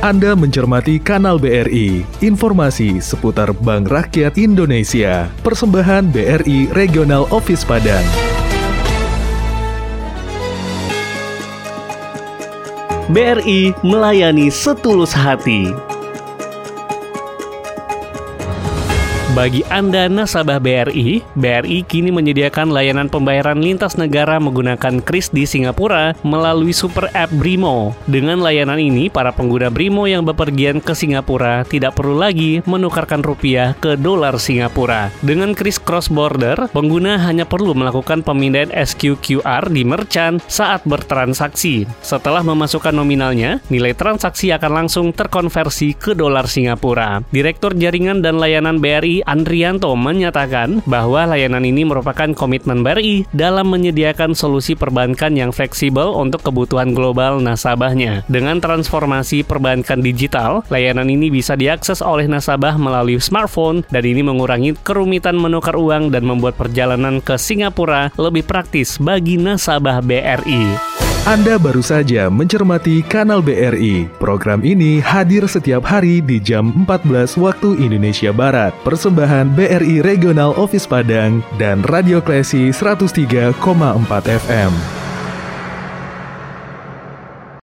Anda mencermati Kanal BRI, informasi seputar Bank Rakyat Indonesia, persembahan BRI Regional Office Padang. BRI melayani setulus hati. Bagi Anda nasabah BRI, BRI kini menyediakan layanan pembayaran lintas negara menggunakan kris di Singapura melalui super app Brimo. Dengan layanan ini, para pengguna Brimo yang bepergian ke Singapura tidak perlu lagi menukarkan rupiah ke dolar Singapura. Dengan kris cross border, pengguna hanya perlu melakukan pemindahan SQQR di merchant saat bertransaksi. Setelah memasukkan nominalnya, nilai transaksi akan langsung terkonversi ke dolar Singapura. Direktur Jaringan dan Layanan Andrianto menyatakan bahwa layanan ini merupakan komitmen BRI dalam menyediakan solusi perbankan yang fleksibel untuk kebutuhan global nasabahnya. Dengan transformasi perbankan digital, layanan ini bisa diakses oleh nasabah melalui smartphone dan ini mengurangi kerumitan menukar uang dan membuat perjalanan ke Singapura lebih praktis bagi nasabah BRI. Anda baru saja mencermati Kanal BRI. Program ini hadir setiap hari di jam 14 waktu Indonesia Barat. Persembahan BRI Regional Office Padang dan Radio Klesi 103,4 FM.